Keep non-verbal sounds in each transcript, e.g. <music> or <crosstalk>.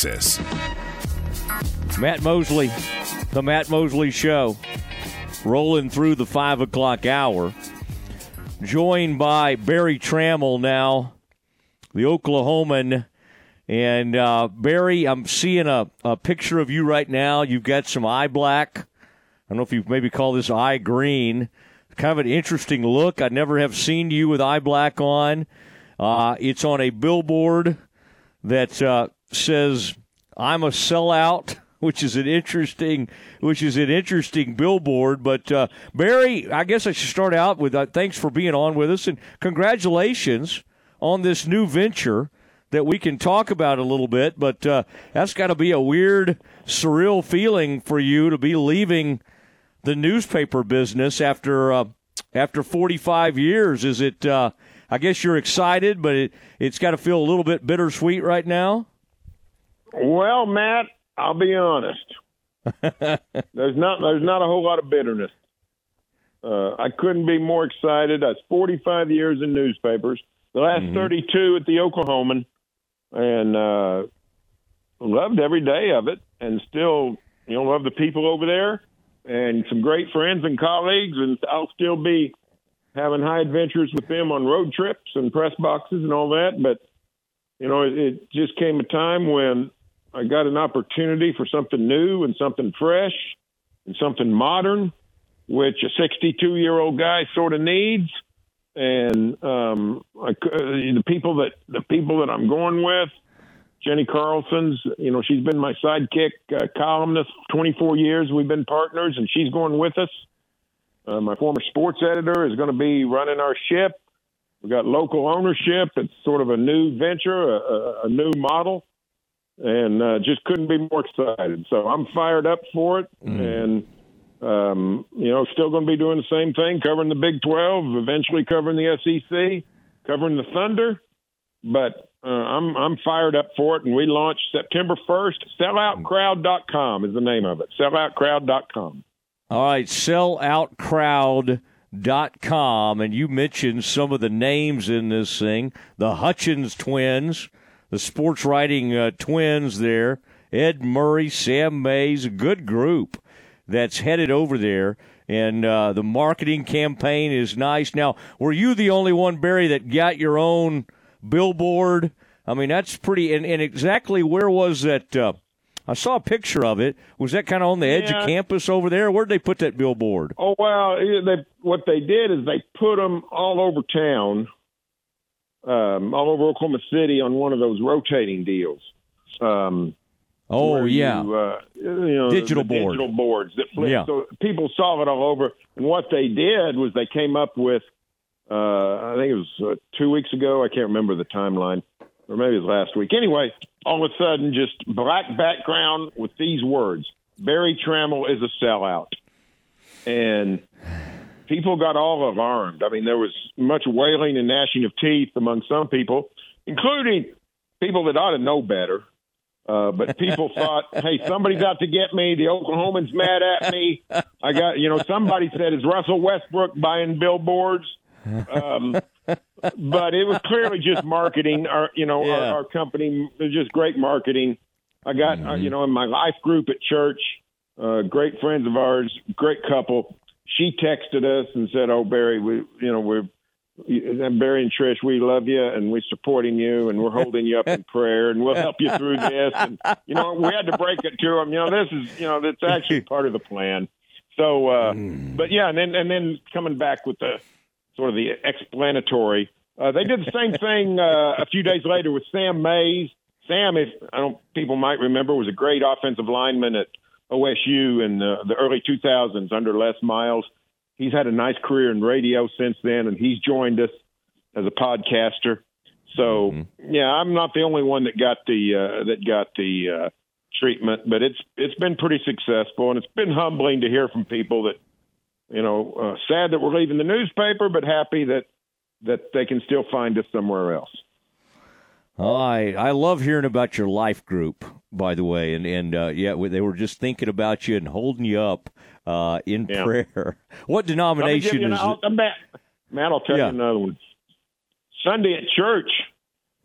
Texas. Matt Mosley, the Matt Mosley Show, rolling through the five o'clock hour. Joined by Berry Tramel now, the Oklahoman. And uh, Berry, I'm seeing a, a picture of you right now. You've got some eye black. I don't know if you maybe call this eye green. Kind of an interesting look. I never have seen you with eye black on. Uh, it's on a billboard that uh, says, "I'm a sellout." <laughs> which is an interesting, which is an interesting billboard. But uh, Berry, I guess I should start out with uh, thanks for being on with us and congratulations on this new venture that we can talk about a little bit. But uh, that's got to be a weird, surreal feeling for you to be leaving the newspaper business after uh, after 45 years. Is it? Uh, I guess you're excited, but it, it's got to feel a little bit bittersweet right now. Well, Matt, I'll be honest. <laughs> there's not there's not a whole lot of bitterness. Uh, I couldn't be more excited. I was 45 years in newspapers, the last mm-hmm. 32 at the Oklahoman, and uh, loved every day of it, and still you know love the people over there, and some great friends and colleagues, and I'll still be having high adventures with them on road trips and press boxes and all that. But you know, it, it just came a time when I got an opportunity for something new and something fresh and something modern, which a 62 year old guy sort of needs. And um, I, uh, the people that the people that I'm going with, Jenni Carlson's, you know, she's been my sidekick uh, columnist 24 years. We've been partners, and she's going with us. Uh, my former sports editor is going to be running our ship. We've got local ownership. It's sort of a new venture, a, a, a new model and uh, just couldn't be more excited. So I'm fired up for it, mm. and um, you know, still going to be doing the same thing, covering the Big 12, eventually covering the SEC, covering the Thunder. But uh, I'm I'm fired up for it, and we launched September 1st. Selloutcrowd.com is the name of it. Selloutcrowd.com. All right, selloutcrowd.com, and you mentioned some of the names in this thing: the Hutchins twins the sports writing uh, twins there. Ed Murray, Sam Mays, a good group that's headed over there. And uh, the marketing campaign is nice. Now, were you the only one, Berry, that got your own billboard? I mean, that's pretty. And, and exactly where was that? Uh, I saw a picture of it. Was that kind of on the edge yeah. of campus over there? Where'd they put that billboard? Oh well, they, what they did is they put them all over town um, all over Oklahoma City on one of those rotating deals. Um, oh yeah, you, uh, you know, digital board. digital boards that flip. Yeah. So people saw it all over, and what they did was they came up with. Uh, I think it was uh, two weeks ago. I can't remember the timeline, or maybe it was last week. Anyway, all of a sudden, just black background with these words: Berry Tramel is a sellout," and people got all alarmed. I mean, there was much wailing and gnashing of teeth among some people, including people that ought to know better. Uh, but people <laughs> thought, hey, somebody's out to get me. The Oklahoman's mad at me. I got, you know, somebody said, is Russell Westbrook buying billboards? Um, but it was clearly just marketing. Our, you know, yeah. our, our company was just great marketing. I got, mm-hmm. uh, you know, in my life group at church, uh, great friends of ours, great couple she texted us and said, "Oh, Berry, we, you know, we're Berry and Trish, we love you and we're supporting you and we're holding you up in prayer and we'll help you through this." And you know, we had to break it to them. You know, this is, you know, that's actually <laughs> part of the plan. So, uh, mm. but yeah, and then and then coming back with the sort of the explanatory. Uh, they did the same thing uh, a few days later with Sam Mays. Sam, if I don't, people might remember, was a great offensive lineman at OSU in the, the early 2000s under Les Miles. He's had a nice career in radio since then, and he's joined us as a podcaster. So mm-hmm. yeah, I'm not the only one that got the uh, that got the uh, treatment, but it's it's been pretty successful, and it's been humbling to hear from people that you know uh, sad that we're leaving the newspaper, but happy that that they can still find us somewhere else. Oh, I I love hearing about your life group, by the way, and and uh, yeah, they were just thinking about you and holding you up uh, in yeah. prayer. <laughs> What denomination is it? Matt, Matt, I'll tell yeah. you another one. Sunday at church,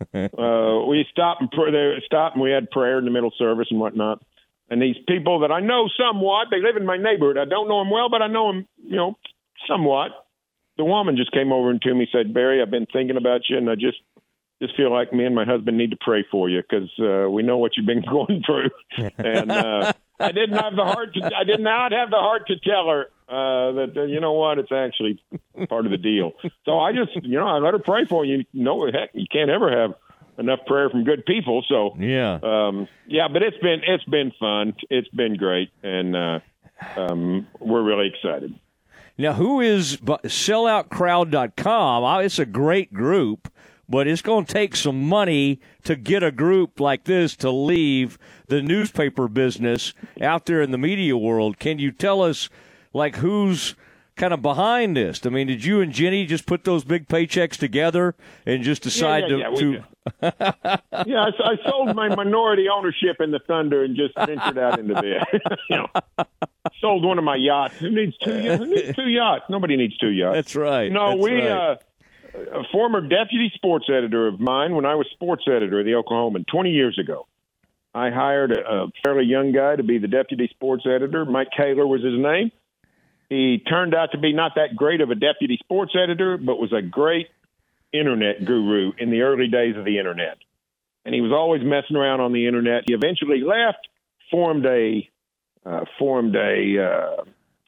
<laughs> uh, we stopped and pray, they stopped and we had prayer in the middle service and whatnot. And these people that I know somewhat, they live in my neighborhood. I don't know them well, but I know them, you know, somewhat. The woman just came over and to me said, "Berry, I've been thinking about you, and I just just feel like me and my husband need to pray for you because uh, we know what you've been <laughs> going through." and uh, I didn't have the heart to. I did not have the heart to tell her uh, that uh, you know what, it's actually part of the deal. So I just, you know, I let her pray for you. No, heck, you can't ever have enough prayer from good people. So yeah, um, yeah. But it's been it's been fun. It's been great, and uh, um, we're really excited. Now, who is selloutcrowd.com? It's a great group, but it's going to take some money to get a group like this to leave the newspaper business out there in the media world. Can you tell us, like, who's kind of behind this? I mean, did you and Jenni just put those big paychecks together and just decide yeah, yeah, to? Yeah, to... yeah I, I, sold my minority ownership in the Thunder and just ventured out into the, <laughs> you know, sold one of my yachts. Who needs two? Who needs two yachts? Nobody needs two yachts. That's right. No, That's we. Right. Uh, a former deputy sports editor of mine when I was sports editor of the Oklahoman 20 years ago. I hired a, a fairly young guy to be the deputy sports editor. Mike Kaler was his name. He turned out to be not that great of a deputy sports editor, but was a great internet guru in the early days of the internet. And he was always messing around on the internet. He eventually left, formed a uh, formed a, uh,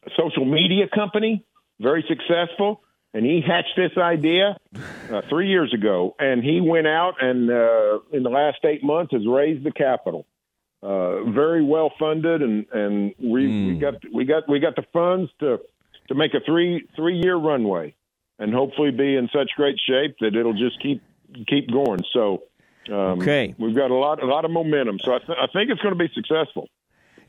a social media company, very successful and he hatched this idea uh, three years ago, and he went out and uh, in the last eight months has raised the capital. Uh, very well funded, and and we, mm. we got we got we got the funds to to make a three three year runway, and hopefully be in such great shape that it'll just keep keep going. So. Um, okay, we've got a lot, a lot of momentum, so I, th- I think it's going to be successful.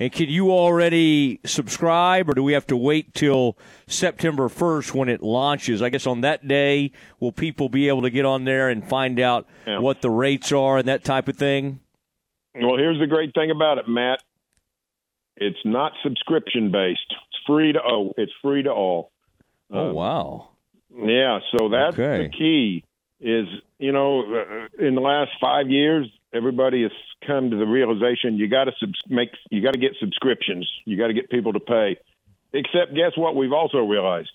And can you already subscribe, or do we have to wait till September 1st when it launches? I guess on that day, will people be able to get on there and find out yeah. what the rates are and that type of thing? Well, here's the great thing about it, Matt. It's not subscription based. It's free to oh, it's free to all. Oh um, wow! Yeah, so that's okay. the key. Is you know, uh, in the last five years, everybody has come to the realization you got to subs- make you got to get subscriptions. You got to get people to pay. Except, guess what? We've also realized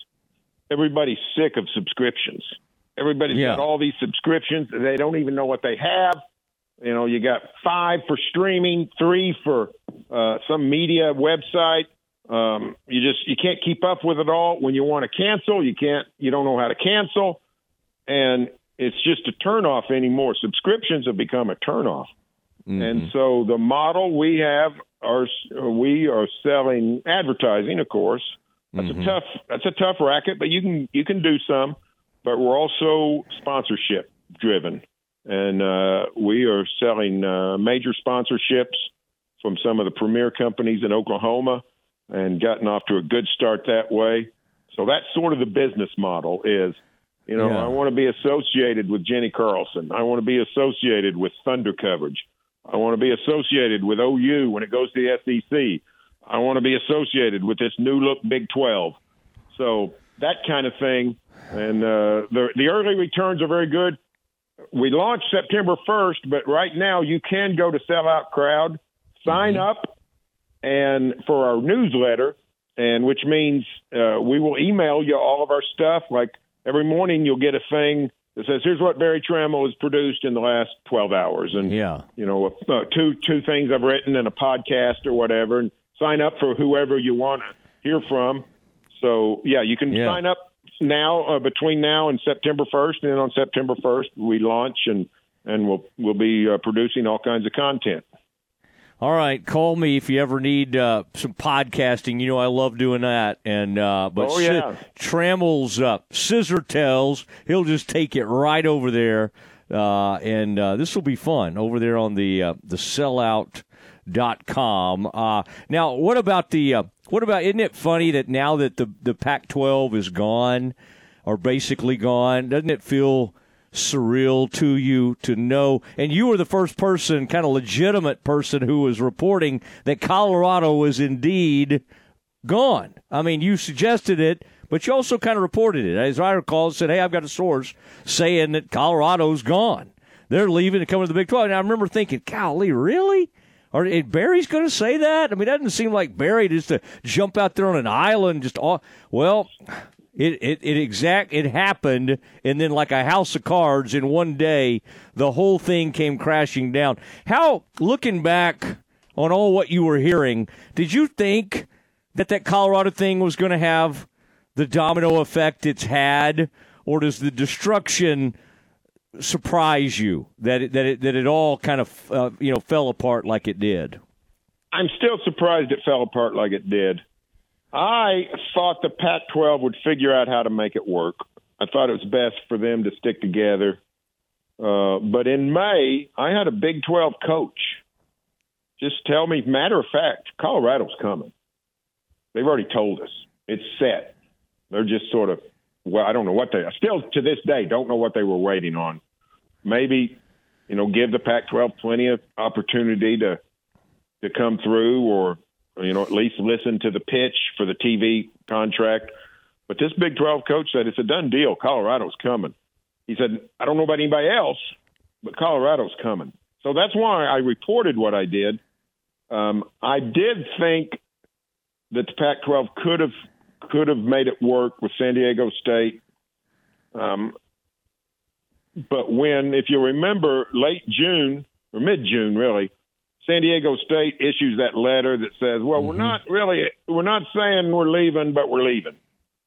everybody's sick of subscriptions. Everybody's yeah. got all these subscriptions. They don't even know what they have. You know, you got five for streaming, three for uh, some media website. Um, you just you can't keep up with it all. When you want to cancel, you can't. You don't know how to cancel, and it's just a turnoff anymore. Subscriptions have become a turnoff. Mm-hmm. And so the model we have are we are selling advertising, of course. That's mm-hmm. a tough that's a tough racket, but you can you can do some. But we're also sponsorship driven, and uh, we are selling uh, major sponsorships from some of the premier companies in Oklahoma, and gotten off to a good start that way. So that's sort of the business model is you know, yeah. I want to be associated with Jenni Carlson. I want to be associated with Thunder coverage. I want to be associated with OU when it goes to the SEC. I want to be associated with this new look Big 12. So that kind of thing. And uh, the the early returns are very good. We launched September 1st, but right now you can go to Sellout Crowd, sign mm-hmm. up, and for our newsletter, and which means uh, we will email you all of our stuff like every morning you'll get a thing that says, "Here's what Berry Tramel has produced in the last 12 hours," and yeah, you know, uh, two two things I've written in a podcast or whatever, and sign up for whoever you want to hear from. So yeah, you can yeah. sign up now uh, between now and September 1st, and then on September 1st we launch and and we'll we'll be uh, producing all kinds of content. All right, call me if you ever need uh, some podcasting. You know I love doing that. And uh, but oh, yeah. Uh, scissor tells he'll just take it right over there, uh, and uh, this will be fun over there on the uh, the sellout dot com. Uh, now, what about the uh, what about? Isn't it funny that now that the the Pac-12 is gone, or basically gone, doesn't it feel surreal to you to know? And you were the first person, kind of legitimate person, who was reporting that Colorado was indeed gone. I mean, you suggested it, but you also kind of reported it. As I recall, said, "Hey, I've got a source saying that Colorado's gone." they're leaving to come to the Big 12. And I remember thinking, golly, really? Or Berry's going to say that? I mean, it doesn't seem like Berry just to jump out there on an island, just all. Well, it, it, it exact it happened, and then like a house of cards, in one day, the whole thing came crashing down. How, looking back on all what you were hearing, did you think that that Colorado thing was going to have the domino effect it's had, or does the destruction surprise you that it, that it, that it all kind of uh, you know fell apart like it did? I'm still surprised it fell apart like it did. I thought the Pac-12 would figure out how to make it work. I thought it was best for them to stick together. Uh, but in May, I had a Big 12 coach just tell me, matter of fact, Colorado's coming. They've already told us. It's set. They're just sort of, well, I don't know what they, still to this day, don't know what they were waiting on. Maybe, you know, give the Pac 12 plenty of opportunity to, to come through or you know, at least listen to the pitch for the TV contract. But this Big 12 coach said it's a done deal. Colorado's coming. He said, I don't know about anybody else, but Colorado's coming. So that's why I reported what I did. Um, I did think that the Pac-12 could have could have made it work with San Diego State. Um, but when, if you remember, late June or mid June, really, San Diego State issues that letter that says, "Well, mm-hmm. we're not really we're not saying we're leaving, but we're leaving."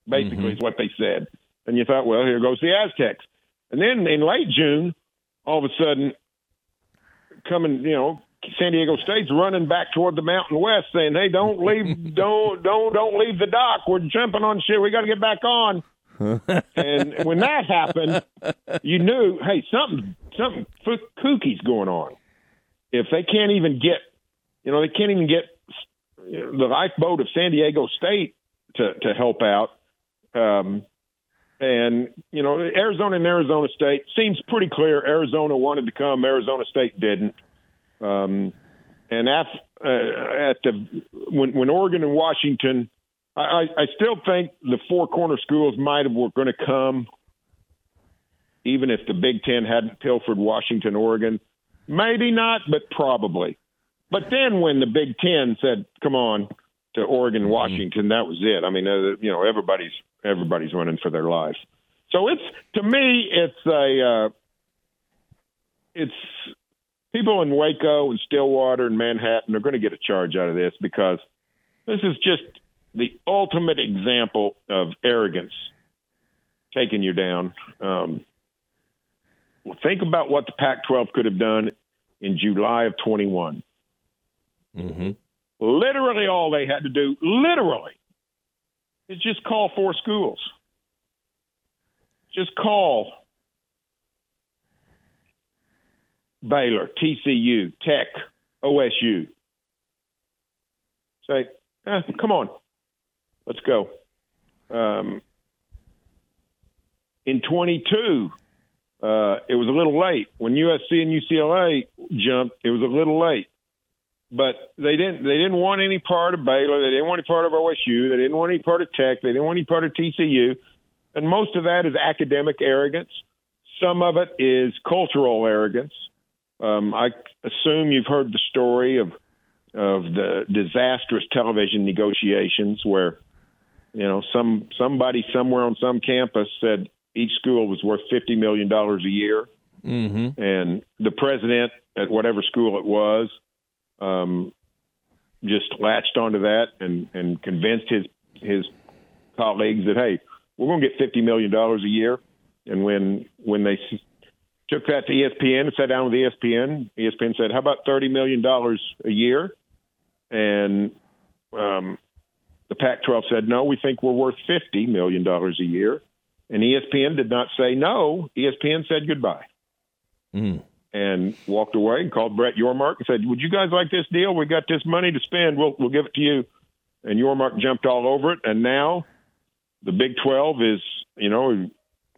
Basically, mm-hmm. is what they said. And you thought, "Well, here goes the Aztecs." And then in late June, all of a sudden, coming, you know, San Diego State's running back toward the Mountain West, saying, "Hey, don't leave, <laughs> don't don't don't leave the dock. We're jumping on shit. We got to get back on." <laughs> and when that happened, you knew, hey, something something kooky's going on if they can't even get, you know, they can't even get the lifeboat of San Diego State to to help out. Um, and you know, Arizona and Arizona State seems pretty clear. Arizona wanted to come, Arizona State didn't. Um, and at, uh, at the when when Oregon and Washington, I, I still think the four corner schools might have were going to come, even if the Big Ten hadn't pilfered Washington, Oregon. Maybe not, but probably. But then when the Big Ten said, "Come on," to Oregon, mm-hmm. Washington, that was it. I mean, uh, you know, everybody's everybody's running for their lives. So it's to me, it's a uh, it's people in Waco and Stillwater and Manhattan are going to get a charge out of this because this is just the ultimate example of arrogance taking you down. Um, think about what the Pac 12 could have done in July of 21. Mm-hmm. Literally, all they had to do, literally, is just call four schools. Just call Baylor, TCU, Tech, OSU. Say, eh, come on, let's go. Um, in 22, uh, it was a little late when USC and UCLA jumped. It was a little late, but they didn't. They didn't want any part of Baylor. They didn't want any part of OSU. They didn't want any part of Tech. They didn't want any part of TCU. And most of that is academic arrogance. Some of it is cultural arrogance. Um, I assume you've heard the story of of the disastrous television negotiations where you know some somebody somewhere on some campus said each school was worth fifty million dollars a year, mm-hmm. and the president at whatever school it was um, just latched onto that and and convinced his his colleagues that hey, we're going to get fifty million dollars a year. And when when they took that to ESPN and sat down with ESPN, ESPN said, "How about thirty million dollars a year?" And um, the Pac-12 said, "No, we think we're worth fifty million dollars a year." And ESPN did not say no. ESPN said goodbye mm. and walked away and called Brett Yormark and said, Would you guys like this deal? We got this money to spend. We'll, we'll give it to you. And Yormark jumped all over it. And now the Big 12 is, you know,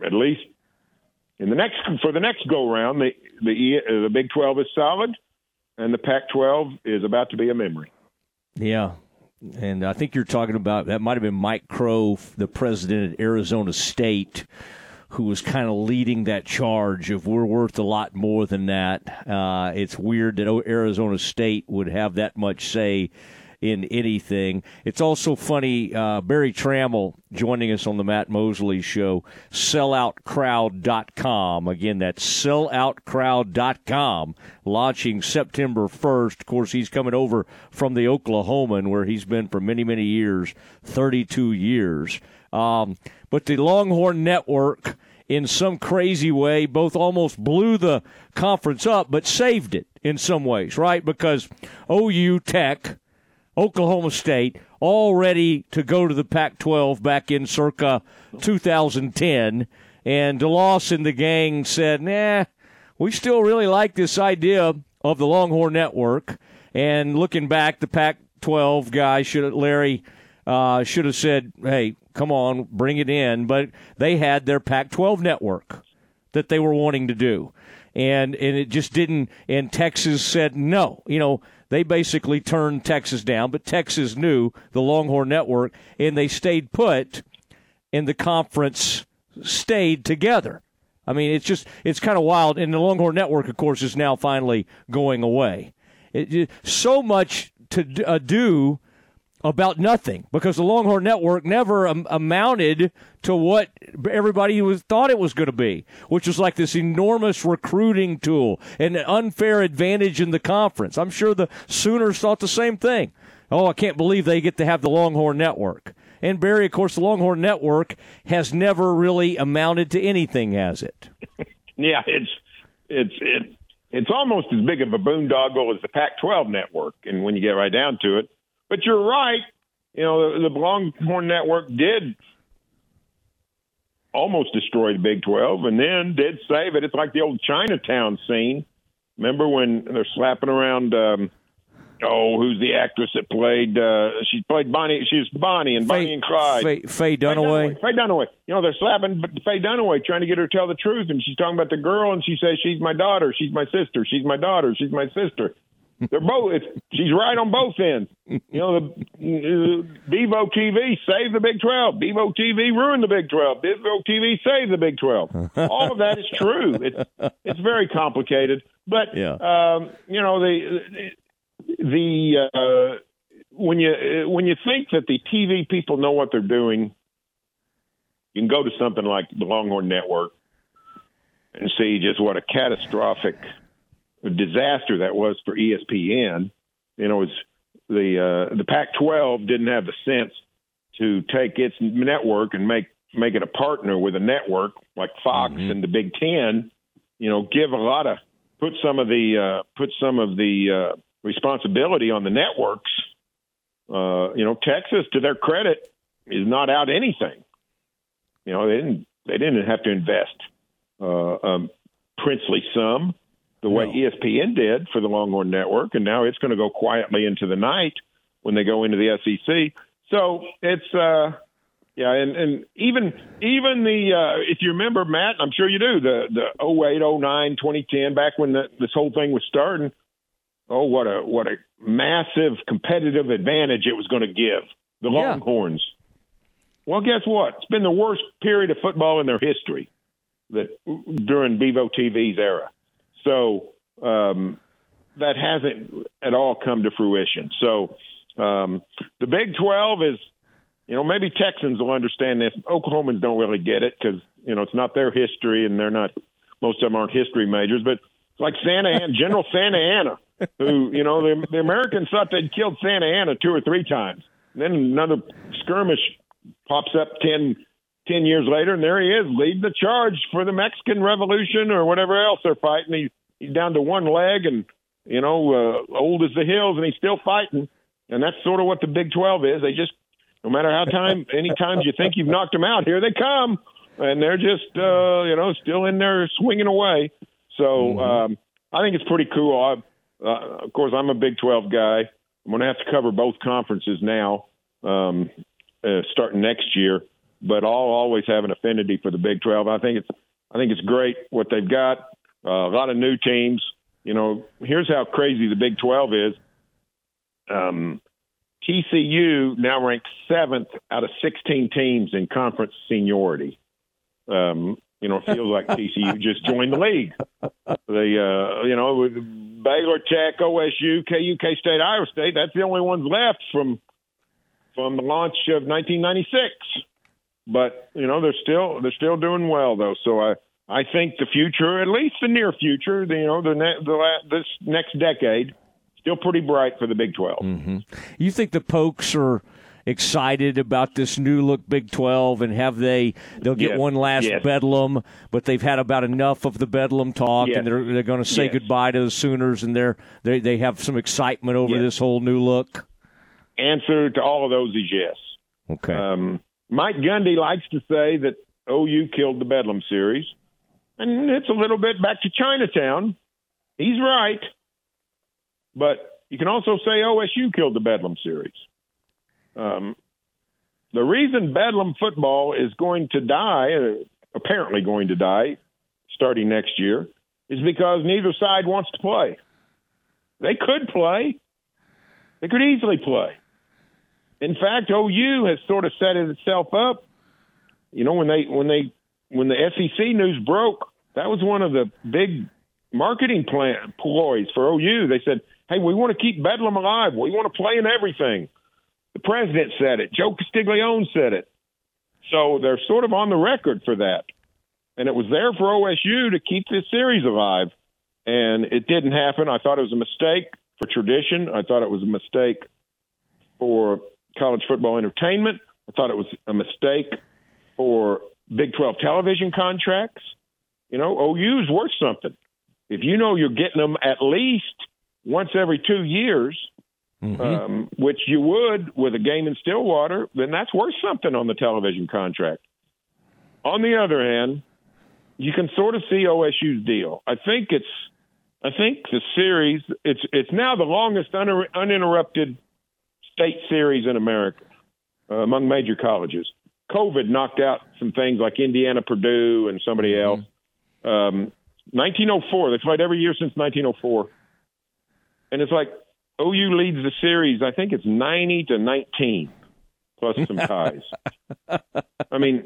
at least in the next for the next go round, the the the Big 12 is solid, and the Pac-12 is about to be a memory. Yeah, and I think you're talking about that might have been Mike Crow, the president at Arizona State, who was kind of leading that charge of we're worth a lot more than that. Uh, it's weird that Arizona State would have that much say in anything. It's also funny, uh, Berry Tramel joining us on the Matt Mosley show, selloutcrowd.com. Again, that's selloutcrowd.com, launching September 1st. Of course, he's coming over from the Oklahoman, where he's been for many, many years 32 years. Um, but the Longhorn Network, in some crazy way, both almost blew the conference up, but saved it in some ways, right? Because OU Tech, Oklahoma State, all ready to go to the Pac 12 back in circa 2010. And DeLoss and the gang said, nah, we still really like this idea of the Longhorn Network. And looking back, the Pac 12 guy should Larry uh, should have said, hey, come on, bring it in. But they had their Pac 12 network that they were wanting to do. And, and it just didn't. And Texas said no. You know, they basically turned Texas down, but Texas knew the Longhorn Network, and they stayed put, and the conference stayed together. I mean, it's just it's kind of wild. And the Longhorn Network, of course, is now finally going away. It, so much to uh, do about nothing because the Longhorn Network never um, amounted to what everybody was thought it was going to be, which was like this enormous recruiting tool and an unfair advantage in the conference. I'm sure the Sooners thought the same thing. Oh, I can't believe they get to have the Longhorn Network. And Berry, of course, the Longhorn Network has never really amounted to anything, has it? <laughs> yeah, it's it's it, it's almost as big of a boondoggle as the Pac-12 network, and when you get right down to it but you're right. You know, the, the Longhorn Network did almost destroy the Big 12 and then did save it. It's like the old Chinatown scene. Remember when they're slapping around, um, oh, who's the actress that played, uh, she played Bonnie, she was Bonnie and Bonnie and Clyde. Faye, Faye Dunaway. Faye Dunaway. You know, they're slapping Faye Dunaway trying to get her to tell the truth. And she's talking about the girl and she says, she's my daughter, she's my sister, she's my daughter, she's my sister. They're both. She's right on both ends. You know, the uh, Bevo TV saved the Big Twelve. Bevo TV ruined the Big Twelve. Bevo TV saved the Big Twelve. All of that is true. It's it's very complicated, but yeah. um, you know the the uh, when you when you think that the TV people know what they're doing, you can go to something like the Longhorn Network and see just what a catastrophic disaster that was for ESPN. You know, was the uh, the Pac-12 didn't have the sense to take its network and make make it a partner with a network like Fox mm-hmm. and the Big Ten. You know, give a lot of put some of the uh, put some of the uh, responsibility on the networks. Uh, you know, Texas, to their credit, is not out anything. You know, they didn't they didn't have to invest uh, um, princely sum the way no. ESPN did for the Longhorn Network, and now it's going to go quietly into the night when they go into the SEC. So it's uh, yeah, and and even even the uh, if you remember Matt, I'm sure you do the the 08, 09, 2010, back when the, this whole thing was starting. Oh, what a what a massive competitive advantage it was going to give the yeah. Longhorns. Well, guess what? It's been the worst period of football in their history that during Bevo TV's era. So um, that hasn't at all come to fruition. So um, the Big 12 is, you know, maybe Texans will understand this. Oklahomans don't really get it because, you know, it's not their history and they're not, most of them aren't history majors, but like Santa Anna, General Santa Anna, who, you know, the, the Americans thought they'd killed Santa Anna two or three times. And then another skirmish pops up 10, 10 years later, and there he is leading the charge for the Mexican Revolution or whatever else they're fighting. He, he's down to one leg and, you know, uh, old as the hills, and he's still fighting. And that's sort of what the Big 12 is. They just, no matter how time, <laughs> any times you think you've knocked them out, here they come. And they're just, uh, you know, still in there swinging away. So mm-hmm. um, I think it's pretty cool. I, uh, of course, I'm a Big 12 guy. I'm going to have to cover both conferences now, um, uh, starting next year but I'll always have an affinity for the Big 12. I think it's I think it's great what they've got. Uh, a lot of new teams. You know, here's how crazy the Big 12 is. Um, TCU now ranks seventh out of 16 teams in conference seniority. Um, You know, it feels like TCU <laughs> just joined the league. They, uh, you know, with Baylor, Tech, OSU, KU, K State, Iowa State. That's the only ones left from from the launch of 1996. But you know, they're still they're still doing well though. So I I think the future, at least the near future, you know, the, ne- the this next decade, still pretty bright for the Big 12. Mm-hmm. You think the Pokes are excited about this new look Big 12 and have they they'll get yes. one last yes. bedlam but they've had about enough of the bedlam talk yes. and they're they're going to say goodbye to the Sooners and they're they they have some excitement over this whole new look answer to all of those is yes okay um, Mike Gundy likes to say that OU killed the bedlam series and it's a little bit back to Chinatown he's right but you can also say OSU killed the bedlam series um, the reason Bedlam football is going to die, uh, apparently going to die, starting next year, is because neither side wants to play. They could play. They could easily play. In fact, OU has sort of set itself up. You know, when they when they when the SEC news broke, that was one of the big marketing plan ploys for OU. They said, "Hey, we want to keep Bedlam alive. We want to play in everything." The president said it. Joe Castiglione said it. So they're sort of on the record for that. And it was there for OSU to keep this series alive. And it didn't happen. I thought it was a mistake for tradition. I thought it was a mistake for college football entertainment. I thought it was a mistake for Big 12 television contracts. You know, OU's worth something. If you know you're getting them at least once every two years, Mm-hmm. Um, which you would with a game in Stillwater, then that's worth something on the television contract. On the other hand, you can sort of see OSU's deal. I think it's, I think the series it's it's now the longest un- uninterrupted state series in America uh, among major colleges. COVID knocked out some things like Indiana, Purdue, and somebody else. Um, 1904, they played every year since 1904, and it's like OU leads the series. I think it's 90 to 19 plus some <laughs> ties. I mean,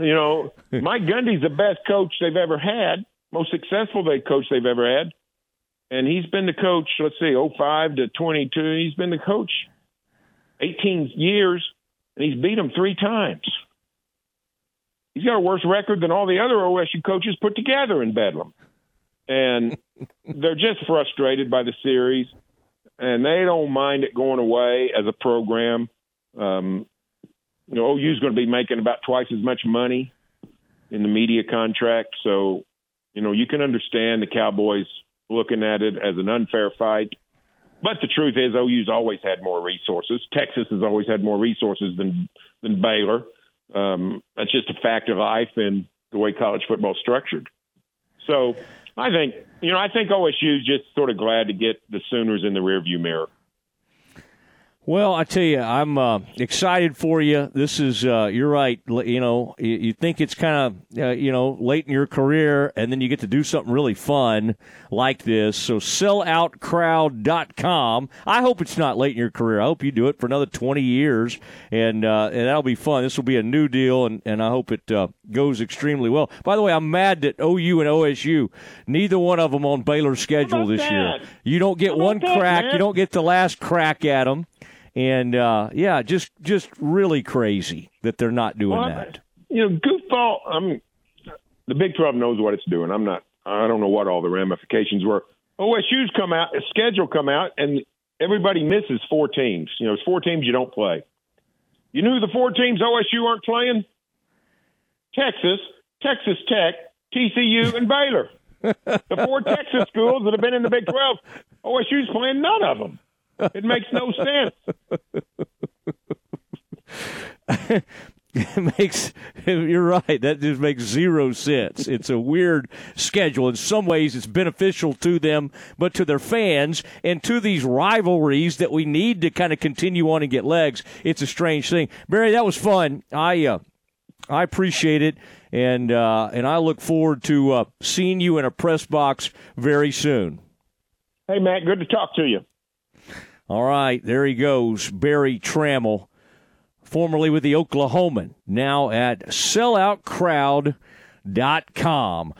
you know, Mike Gundy's the best coach they've ever had, most successful they coach they've ever had. And he's been the coach, let's see, 05 to 22. He's been the coach 18 years, and he's beat them three times. He's got a worse record than all the other OSU coaches put together in Bedlam. And <laughs> they're just frustrated by the series and they don't mind it going away as a program. Um, you know, OU's going to be making about twice as much money in the media contract, so you know you can understand the Cowboys looking at it as an unfair fight. But the truth is, OU's always had more resources. Texas has always had more resources than than Baylor. Um, that's just a fact of life and the way college football is structured. So I think you know I think OSU's just sort of glad to get the Sooners in the rearview mirror. Well, I tell you, I'm uh, excited for you. This is, uh, you're right. You know, you, you think it's kind of, uh, you know, late in your career, and then you get to do something really fun like this. So, selloutcrowd.com. I hope it's not late in your career. I hope you do it for another 20 years, and uh, and that'll be fun. This will be a new deal, and, and I hope it uh, goes extremely well. By the way, I'm mad that OU and OSU, neither one of them on Baylor's schedule this that? year. You don't get one that, crack. man? You don't get the last crack at them and uh, yeah, just just really crazy that they're not doing Well, that. You know, goofball. I'm the Big Twelve knows what it's doing. I'm not. I don't know what all the ramifications were. OSU's come out, schedule come out, and everybody misses four teams. You know, it's four teams you don't play. You knew the four teams OSU aren't playing? Texas, Texas Tech, TCU, and Baylor. the four <laughs> Texas schools that have been in the Big 12, OSU's playing none of them. It makes no sense. it makes you're right that just makes zero sense it's a weird schedule in some ways it's beneficial to them but to their fans and to these rivalries that we need to kind of continue on and get legs it's a strange thing berry that was fun i uh, i appreciate it and uh, and i look forward to uh, seeing you in a press box very soon Hey, Matt, good to talk to you. all right, there he goes, Berry Tramel, formerly with the Oklahoman, now at com.